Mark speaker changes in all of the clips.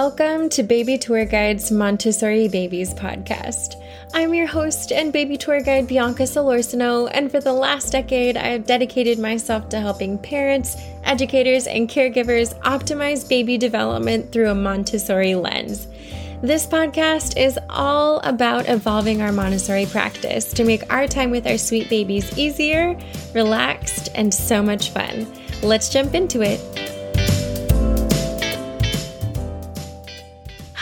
Speaker 1: Welcome to Baby Tour Guide's Montessori Babies podcast. I'm your host and baby tour guide, Bianca Solorzano, and for the last decade, I have dedicated myself to helping parents, educators, and caregivers optimize baby development through a Montessori lens. This podcast is all about evolving our Montessori practice to make our time with our sweet babies easier, relaxed, and so much fun. Let's jump into it.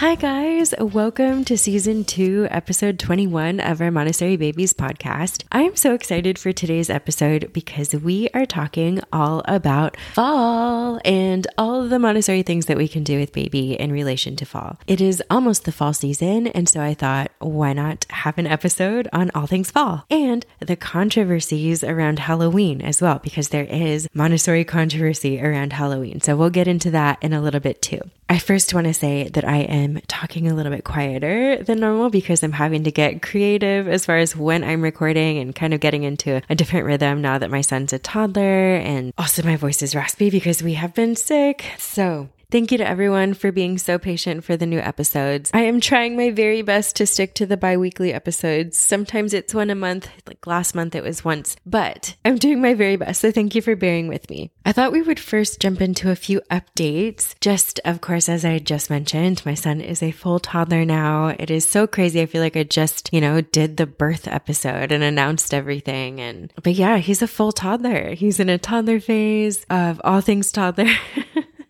Speaker 1: Hi, guys. Welcome to season two, episode 21 of our Montessori Babies podcast. I'm so excited for today's episode because we are talking all about fall and all the Montessori things that we can do with baby in relation to fall. It is almost the fall season, and so I thought, why not have an episode on all things fall and the controversies around Halloween as well, because there is Montessori controversy around Halloween. So we'll get into that in a little bit too. I first want to say that I am talking a little bit quieter than normal because I'm having to get creative as far as when I'm recording and kind of getting into a different rhythm now that my son's a toddler. And also, my voice is raspy because we have been sick. So, Thank you to everyone for being so patient for the new episodes. I am trying my very best to stick to the bi weekly episodes. Sometimes it's one a month, like last month it was once, but I'm doing my very best. So thank you for bearing with me. I thought we would first jump into a few updates. Just, of course, as I just mentioned, my son is a full toddler now. It is so crazy. I feel like I just, you know, did the birth episode and announced everything. And, but yeah, he's a full toddler. He's in a toddler phase of all things toddler.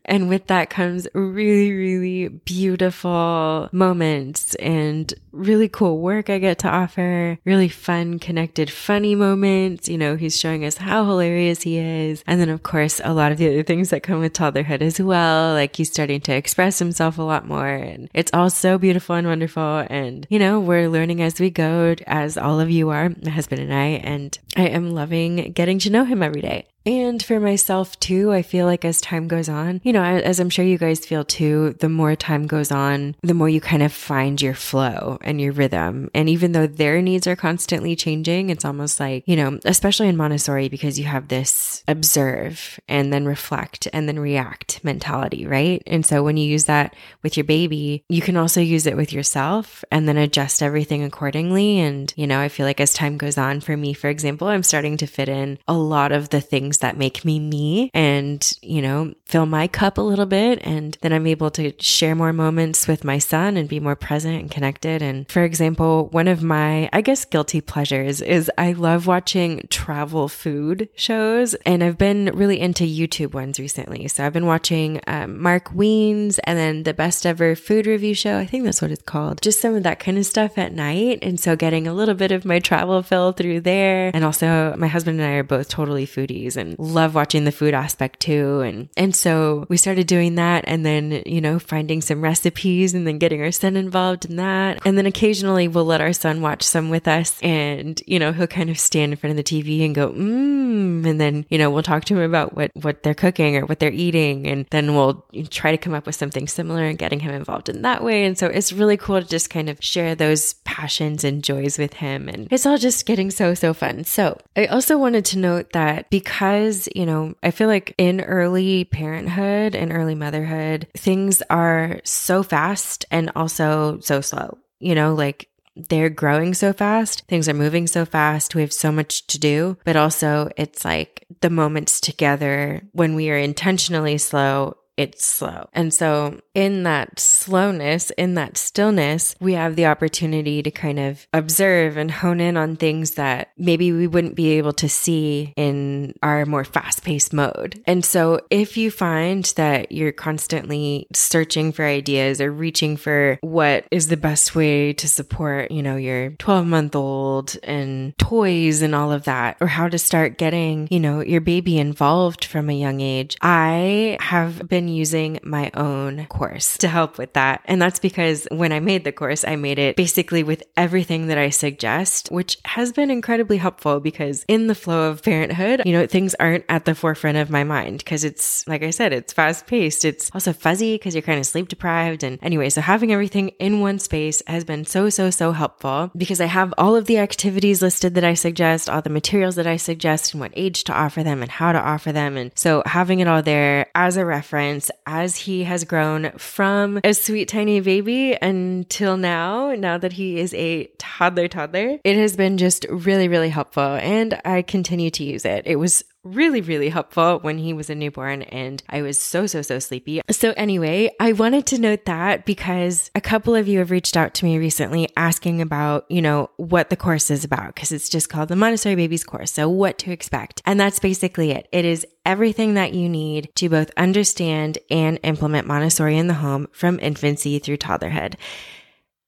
Speaker 1: And with that comes really, really beautiful moments and really cool work I get to offer, really fun, connected, funny moments. You know, he's showing us how hilarious he is. And then, of course, a lot of the other things that come with toddlerhood as well. Like he's starting to express himself a lot more. And it's all so beautiful and wonderful. And, you know, we're learning as we go, as all of you are, my husband and I. And I am loving getting to know him every day. And for myself too, I feel like as time goes on, you know, as I'm sure you guys feel too, the more time goes on, the more you kind of find your flow and your rhythm. And even though their needs are constantly changing, it's almost like, you know, especially in Montessori, because you have this observe and then reflect and then react mentality, right? And so when you use that with your baby, you can also use it with yourself and then adjust everything accordingly. And, you know, I feel like as time goes on, for me, for example, I'm starting to fit in a lot of the things things that make me me and, you know, fill my cup a little bit. And then I'm able to share more moments with my son and be more present and connected. And for example, one of my, I guess, guilty pleasures is I love watching travel food shows. And I've been really into YouTube ones recently. So I've been watching um, Mark Wiens and then the best ever food review show. I think that's what it's called. Just some of that kind of stuff at night. And so getting a little bit of my travel fill through there. And also, my husband and I are both totally foodies and and love watching the food aspect too. And, and so we started doing that and then, you know, finding some recipes and then getting our son involved in that. And then occasionally we'll let our son watch some with us and, you know, he'll kind of stand in front of the TV and go, mmm. And then, you know, we'll talk to him about what, what they're cooking or what they're eating. And then we'll try to come up with something similar and getting him involved in that way. And so it's really cool to just kind of share those passions and joys with him. And it's all just getting so, so fun. So I also wanted to note that because because, you know, I feel like in early parenthood and early motherhood, things are so fast and also so slow. You know, like they're growing so fast, things are moving so fast, we have so much to do, but also it's like the moments together when we are intentionally slow it's slow. And so, in that slowness, in that stillness, we have the opportunity to kind of observe and hone in on things that maybe we wouldn't be able to see in our more fast paced mode. And so, if you find that you're constantly searching for ideas or reaching for what is the best way to support, you know, your 12 month old and toys and all of that, or how to start getting, you know, your baby involved from a young age, I have been been using my own course to help with that. And that's because when I made the course, I made it basically with everything that I suggest, which has been incredibly helpful because in the flow of parenthood, you know, things aren't at the forefront of my mind because it's, like I said, it's fast paced. It's also fuzzy because you're kind of sleep deprived. And anyway, so having everything in one space has been so, so, so helpful because I have all of the activities listed that I suggest, all the materials that I suggest and what age to offer them and how to offer them. And so having it all there as a reference as he has grown from a sweet tiny baby until now, now that he is a toddler toddler. It has been just really, really helpful and I continue to use it. It was really, really helpful when he was a newborn and I was so, so, so sleepy. So, anyway, I wanted to note that because a couple of you have reached out to me recently asking about, you know, what the course is about because it's just called the Montessori Babies course. So, what to expect. And that's basically it. It is everything that you need to both understand and implement Montessori in the home from infancy through toddlerhood.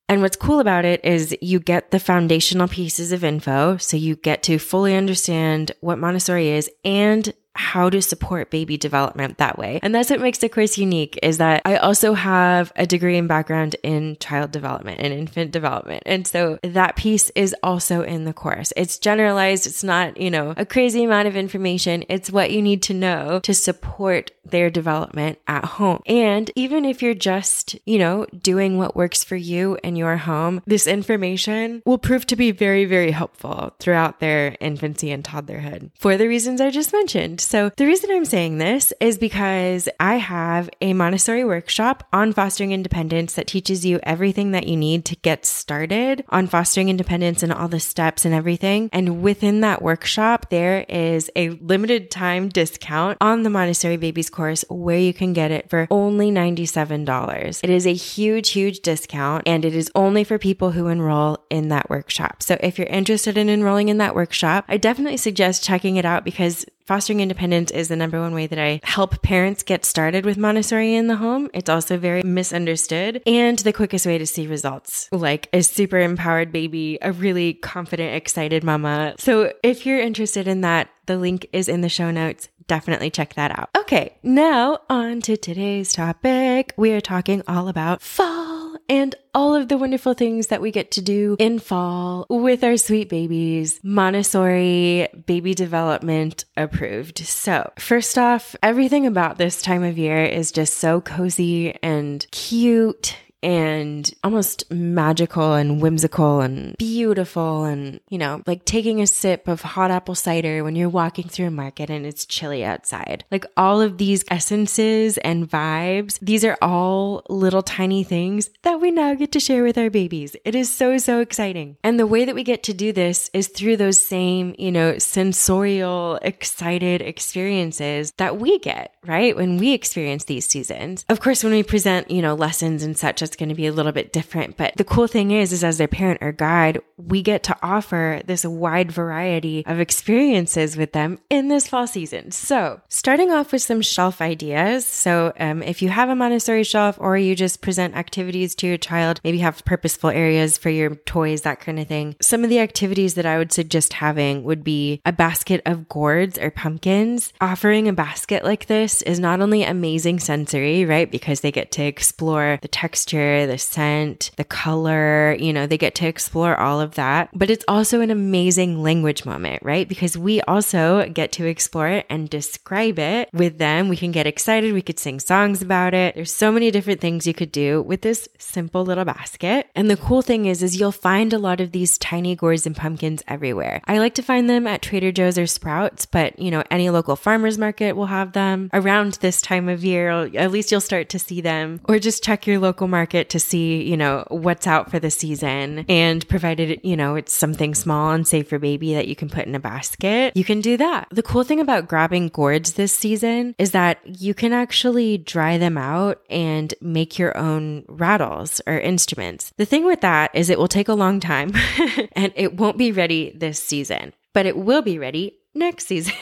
Speaker 1: And what's cool about it is you get the foundational pieces of info. So you get to fully understand what Montessori is and how to support baby development that way. And that's what makes the course unique is that I also have a degree and background in child development and infant development. And so that piece is also in the course. It's generalized. It's not, you know, a crazy amount of information. It's what you need to know to support their development at home. And even if you're just, you know, doing what works for you in your home, this information will prove to be very, very helpful throughout their infancy and toddlerhood for the reasons I just mentioned. So the reason I'm saying this is because I have a Montessori workshop on fostering independence that teaches you everything that you need to get started on fostering independence and all the steps and everything. And within that workshop, there is a limited time discount on the Montessori Babies course where you can get it for only $97. It is a huge, huge discount and it is only for people who enroll in that workshop. So if you're interested in enrolling in that workshop, I definitely suggest checking it out because Fostering independence is the number one way that I help parents get started with Montessori in the home. It's also very misunderstood and the quickest way to see results, like a super empowered baby, a really confident, excited mama. So if you're interested in that, the link is in the show notes definitely check that out. Okay, now on to today's topic. We are talking all about fall and all of the wonderful things that we get to do in fall with our sweet babies. Montessori baby development approved. So, first off, everything about this time of year is just so cozy and cute and almost magical and whimsical and beautiful and, you know, like taking a sip of hot apple cider when you're walking through a market and it's chilly outside. Like all of these essences and vibes, these are all little tiny things that we now get to share with our babies. It is so, so exciting. And the way that we get to do this is through those same, you know, sensorial, excited experiences that we get, right? When we experience these seasons. Of course, when we present, you know, lessons and such it's going to be a little bit different. But the cool thing is, is as their parent or guide, we get to offer this wide variety of experiences with them in this fall season. So starting off with some shelf ideas. So um, if you have a Montessori shelf or you just present activities to your child, maybe have purposeful areas for your toys, that kind of thing. Some of the activities that I would suggest having would be a basket of gourds or pumpkins. Offering a basket like this is not only amazing sensory, right? Because they get to explore the texture the scent, the color, you know, they get to explore all of that. But it's also an amazing language moment, right? Because we also get to explore it and describe it with them. We can get excited. We could sing songs about it. There's so many different things you could do with this simple little basket. And the cool thing is, is you'll find a lot of these tiny gourds and pumpkins everywhere. I like to find them at Trader Joe's or Sprouts, but you know, any local farmer's market will have them around this time of year. At least you'll start to see them or just check your local market market to see, you know, what's out for the season. And provided, you know, it's something small and safe for baby that you can put in a basket, you can do that. The cool thing about grabbing gourds this season is that you can actually dry them out and make your own rattles or instruments. The thing with that is it will take a long time and it won't be ready this season but it will be ready next season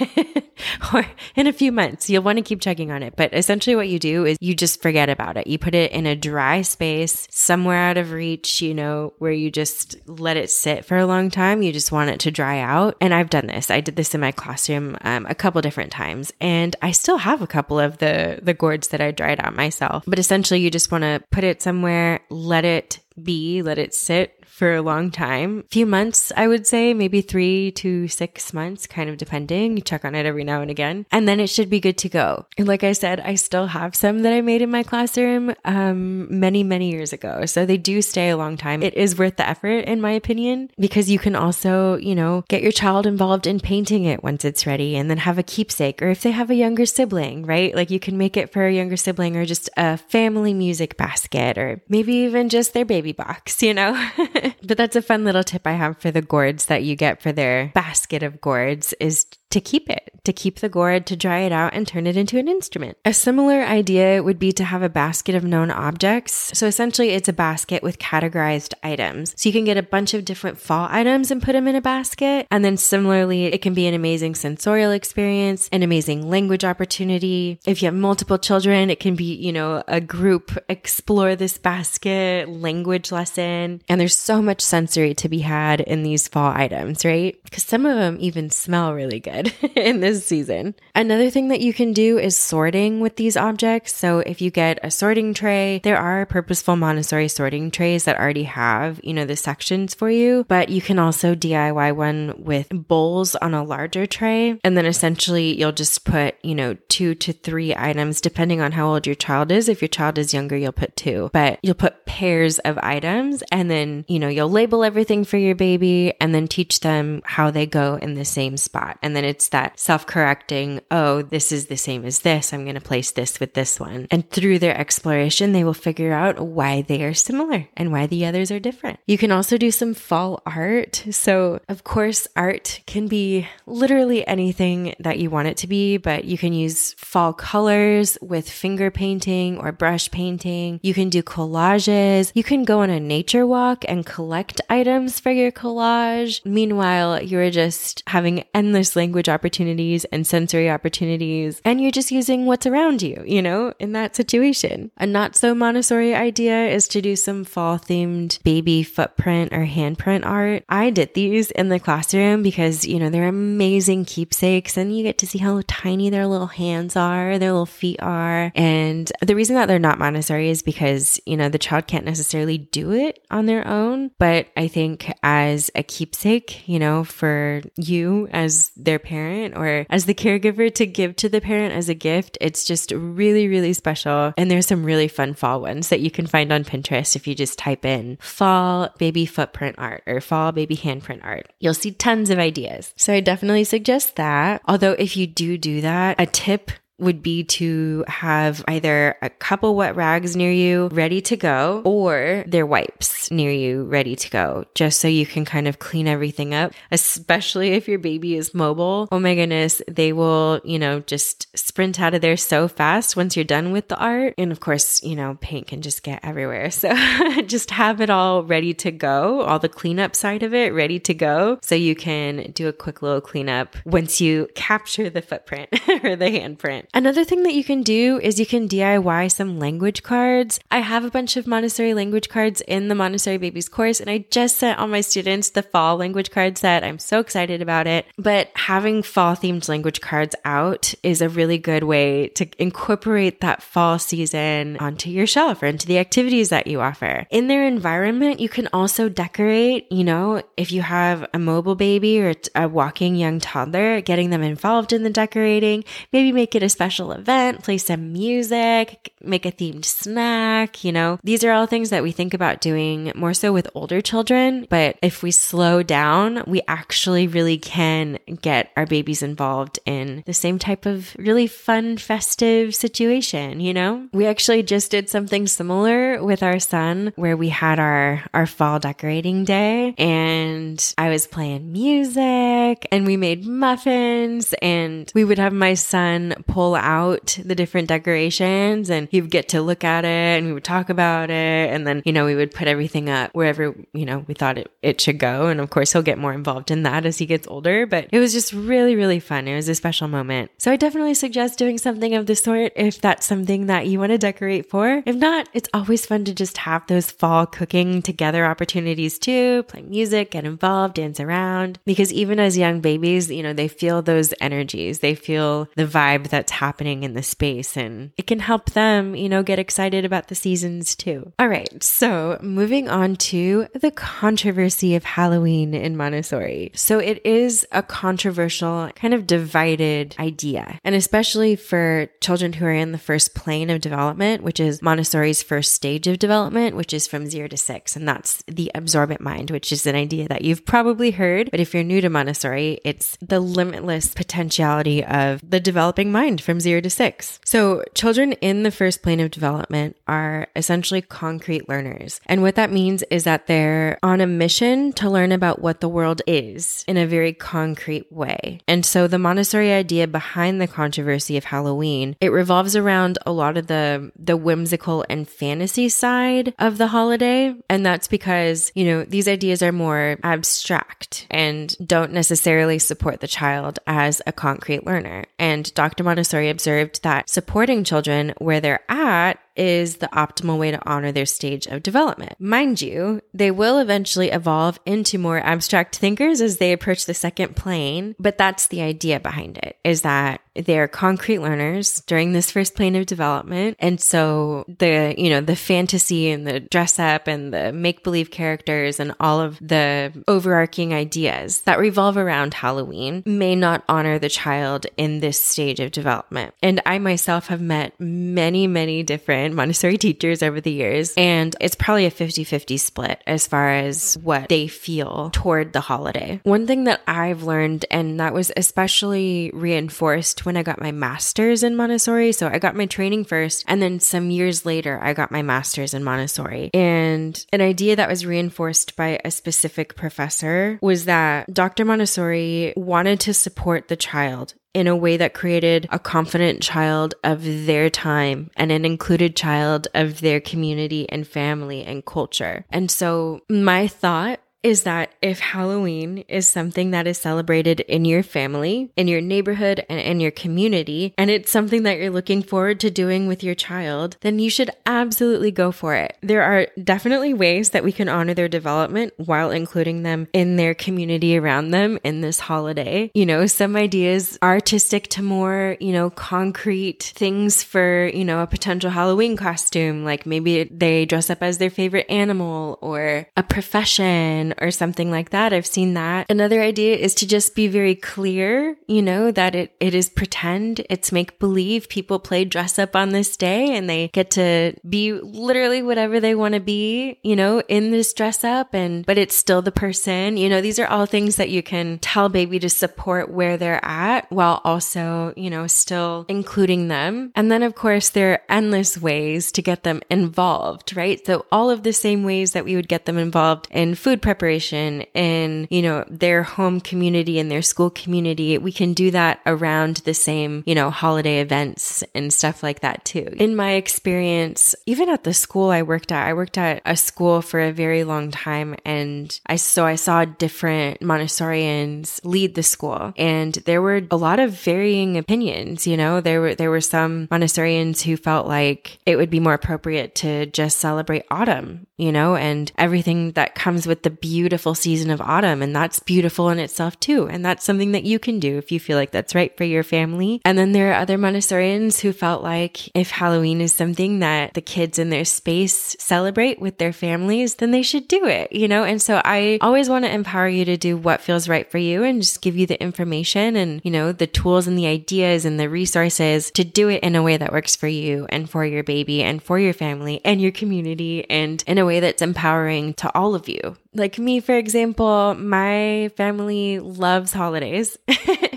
Speaker 1: or in a few months. You'll want to keep checking on it. But essentially, what you do is you just forget about it. You put it in a dry space somewhere out of reach, you know, where you just let it sit for a long time. You just want it to dry out. And I've done this. I did this in my classroom um, a couple different times, and I still have a couple of the the gourds that I dried out myself. But essentially, you just want to put it somewhere, let it be, let it sit for a long time. A few months, I would say, maybe three to six months, kind of depending. You check on it every now and again. And then it should be good to go. And like I said, I still have some that I made in my classroom um, many, many years ago. So they do stay a long time. It is worth the effort, in my opinion, because you can also, you know, get your child involved in painting it once it's ready and then have a keepsake. Or if they have a younger sibling, right? Like you can make it for a younger sibling or just a family music basket or maybe even just their baby box, you know? but that's a fun little tip I have for the gourds that you get for their basket of gourds is to keep it, to keep the gourd, to dry it out and turn it into an instrument. A similar idea would be to have a basket of known objects. So essentially, it's a basket with categorized items. So you can get a bunch of different fall items and put them in a basket. And then similarly, it can be an amazing sensorial experience, an amazing language opportunity. If you have multiple children, it can be, you know, a group explore this basket, language lesson. And there's so much sensory to be had in these fall items, right? Because some of them even smell really good in this season. Another thing that you can do is sorting with these objects. So if you get a sorting tray, there are purposeful Montessori sorting trays that already have, you know, the sections for you, but you can also DIY one with bowls on a larger tray. And then essentially you'll just put, you know, two to three items depending on how old your child is. If your child is younger, you'll put two, but you'll put pairs of items and then, you know, you'll label everything for your baby and then teach them how they go in the same spot. And then it's that self correcting, oh, this is the same as this. I'm going to place this with this one. And through their exploration, they will figure out why they are similar and why the others are different. You can also do some fall art. So, of course, art can be literally anything that you want it to be, but you can use fall colors with finger painting or brush painting. You can do collages. You can go on a nature walk and collect items for your collage. Meanwhile, you're just having endless language opportunities and sensory opportunities, and you're just using what's around you, you know, in that situation. A not so Montessori idea is to do some fall themed baby footprint or handprint art. I did these in the classroom because, you know, they're amazing keepsakes and you get to see how tiny their little hands are, their little feet are. And the reason that they're not Montessori is because, you know, the child can't necessarily do it on their own. But I think as a keepsake, you know, for you as their parent or as the caregiver to give to the parent as a gift. It's just really, really special. And there's some really fun fall ones that you can find on Pinterest if you just type in fall baby footprint art or fall baby handprint art. You'll see tons of ideas. So I definitely suggest that. Although if you do do that, a tip would be to have either a couple wet rags near you ready to go or their wipes near you ready to go, just so you can kind of clean everything up, especially if your baby is mobile. Oh my goodness, they will, you know, just sprint out of there so fast once you're done with the art. And of course, you know, paint can just get everywhere. So just have it all ready to go, all the cleanup side of it ready to go, so you can do a quick little cleanup once you capture the footprint or the handprint. Another thing that you can do is you can DIY some language cards. I have a bunch of Montessori language cards in the Montessori Babies course, and I just sent all my students the fall language card set. I'm so excited about it. But having fall themed language cards out is a really good way to incorporate that fall season onto your shelf or into the activities that you offer. In their environment, you can also decorate, you know, if you have a mobile baby or a walking young toddler, getting them involved in the decorating, maybe make it a special event, play some music, make a themed snack, you know. These are all things that we think about doing more so with older children, but if we slow down, we actually really can get our babies involved in the same type of really fun, festive situation, you know? We actually just did something similar with our son where we had our our fall decorating day and I was playing music and we made muffins and we would have my son pull out the different decorations and he would get to look at it and we would talk about it. And then, you know, we would put everything up wherever, you know, we thought it, it should go. And of course, he'll get more involved in that as he gets older. But it was just really, really fun. It was a special moment. So I definitely suggest doing something of the sort if that's something that you want to decorate for. If not, it's always fun to just have those fall cooking together opportunities too, play music, get involved, dance around. Because even as young babies, you know, they feel those energies, they feel the vibe that's happening in the space and it can help them, you know, get excited about the seasons too. All right. So moving on to the controversy of Halloween in Montessori. So it is a controversial kind of divided idea. And especially for children who are in the first plane of development, which is Montessori's first stage of development, which is from zero to six. And that's the absorbent mind, which is an idea that you've probably heard. But if you're new to Montessori, it's the limitless potentiality of the developing mind from zero to six. So children in the first plane of development are essentially concrete learners. And what that means is that they're on a mission to learn about what the world is in a very concrete way. And so the Montessori idea behind the controversy of Halloween, it revolves around a lot of the the whimsical and fantasy side of the holiday, and that's because, you know, these ideas are more abstract and don't necessarily support the child as a concrete learner. And Dr. Montessori observed that supporting children where they're at is the optimal way to honor their stage of development. Mind you, they will eventually evolve into more abstract thinkers as they approach the second plane, but that's the idea behind it is that they're concrete learners during this first plane of development. And so the, you know, the fantasy and the dress up and the make believe characters and all of the overarching ideas that revolve around Halloween may not honor the child in this stage of development. And I myself have met many, many different Montessori teachers over the years. And it's probably a 50 50 split as far as what they feel toward the holiday. One thing that I've learned, and that was especially reinforced when I got my master's in Montessori. So I got my training first, and then some years later, I got my master's in Montessori. And an idea that was reinforced by a specific professor was that Dr. Montessori wanted to support the child in a way that created a confident child of their time and an included child of their community and family and culture. And so my thought is that if Halloween is something that is celebrated in your family, in your neighborhood, and in your community, and it's something that you're looking forward to doing with your child, then you should absolutely go for it. There are definitely ways that we can honor their development while including them in their community around them in this holiday. You know, some ideas stick to more, you know, concrete things for, you know, a potential Halloween costume, like maybe they dress up as their favorite animal or a profession or something like that. I've seen that. Another idea is to just be very clear, you know, that it, it is pretend, it's make believe. People play dress up on this day and they get to be literally whatever they want to be, you know, in this dress up and, but it's still the person. You know, these are all things that you can tell baby to support where they're at while also, you know, still including them. And then of course, there are endless ways to get them involved, right? So all of the same ways that we would get them involved in food preparation preparation in, you know, their home community and their school community, we can do that around the same, you know, holiday events and stuff like that too. In my experience, even at the school I worked at, I worked at a school for a very long time and I so I saw different Montessorians lead the school and there were a lot of varying opinions, you know, there were there were some Montessorians who felt like it would be more appropriate to just celebrate autumn, you know, and everything that comes with the beautiful season of autumn. And that's beautiful in itself too. And that's something that you can do if you feel like that's right for your family. And then there are other Montessorians who felt like if Halloween is something that the kids in their space celebrate with their families, then they should do it, you know? And so I always want to empower you to do what feels right for you and just give you the information and, you know, the tools and the ideas and the resources to do it in a way that works for you and for your baby and for your family and your community and in a way that's empowering to all of you. Like me, for example, my family loves holidays.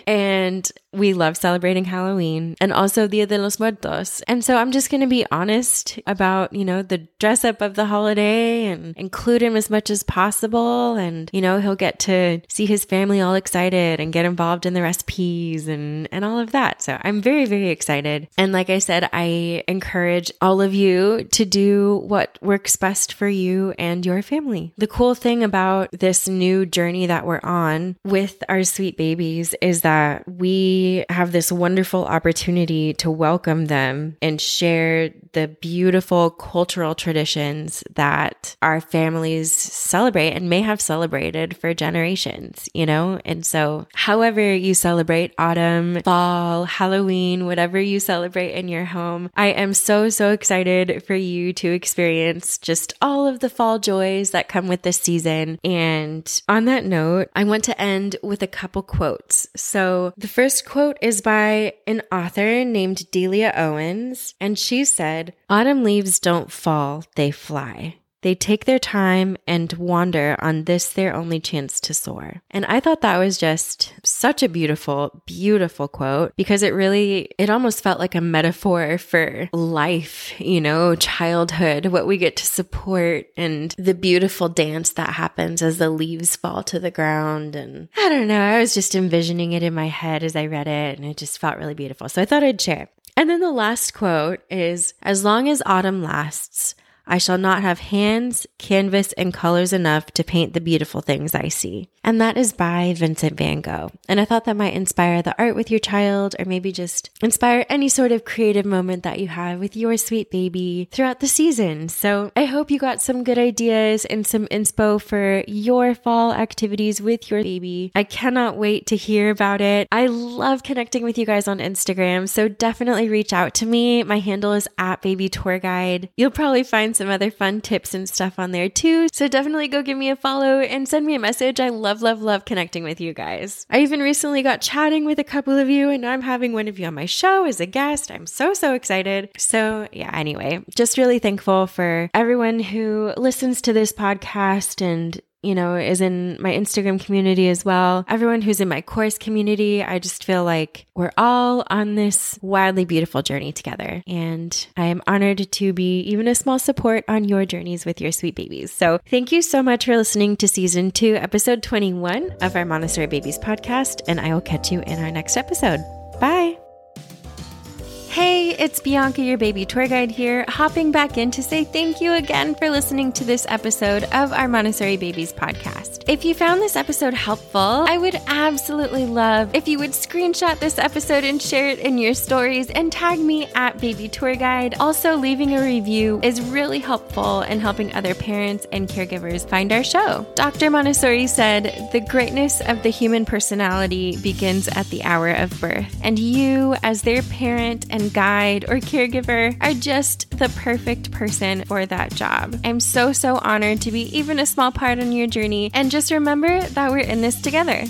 Speaker 1: And we love celebrating Halloween and also Dia de los Muertos. And so I'm just going to be honest about, you know, the dress up of the holiday and include him as much as possible. And, you know, he'll get to see his family all excited and get involved in the recipes and, and all of that. So I'm very, very excited. And like I said, I encourage all of you to do what works best for you and your family. The cool thing about this new journey that we're on with our sweet babies is that we have this wonderful opportunity to welcome them and share the beautiful cultural traditions that our families celebrate and may have celebrated for generations, you know? And so, however you celebrate autumn, fall, Halloween, whatever you celebrate in your home, I am so, so excited for you to experience just all of the fall joys that come with this season. And on that note, I want to end with a couple quotes. So, the first quote is by an author named Delia Owens, and she said, Autumn leaves don't fall, they fly. They take their time and wander on this their only chance to soar. And I thought that was just such a beautiful, beautiful quote because it really, it almost felt like a metaphor for life, you know, childhood, what we get to support and the beautiful dance that happens as the leaves fall to the ground. And I don't know, I was just envisioning it in my head as I read it and it just felt really beautiful. So I thought I'd share. And then the last quote is As long as autumn lasts, I shall not have hands, canvas, and colors enough to paint the beautiful things I see. And that is by Vincent van Gogh. And I thought that might inspire the art with your child, or maybe just inspire any sort of creative moment that you have with your sweet baby throughout the season. So I hope you got some good ideas and some inspo for your fall activities with your baby. I cannot wait to hear about it. I love connecting with you guys on Instagram, so definitely reach out to me. My handle is at baby tour guide. You'll probably find some other fun tips and stuff on there too. So definitely go give me a follow and send me a message. I love, love, love connecting with you guys. I even recently got chatting with a couple of you, and I'm having one of you on my show as a guest. I'm so, so excited. So, yeah, anyway, just really thankful for everyone who listens to this podcast and you know, is in my Instagram community as well. Everyone who's in my course community, I just feel like we're all on this wildly beautiful journey together. And I am honored to be even a small support on your journeys with your sweet babies. So thank you so much for listening to season two, episode 21 of our Montessori Babies podcast. And I will catch you in our next episode. Bye. Hey, it's Bianca, your baby tour guide here, hopping back in to say thank you again for listening to this episode of our Montessori Babies podcast. If you found this episode helpful, I would absolutely love if you would screenshot this episode and share it in your stories and tag me at Baby Tour Guide. Also, leaving a review is really helpful in helping other parents and caregivers find our show. Dr. Montessori said, The greatness of the human personality begins at the hour of birth, and you, as their parent and guide, or caregiver are just the perfect person for that job. I'm so, so honored to be even a small part on your journey. And just remember that we're in this together.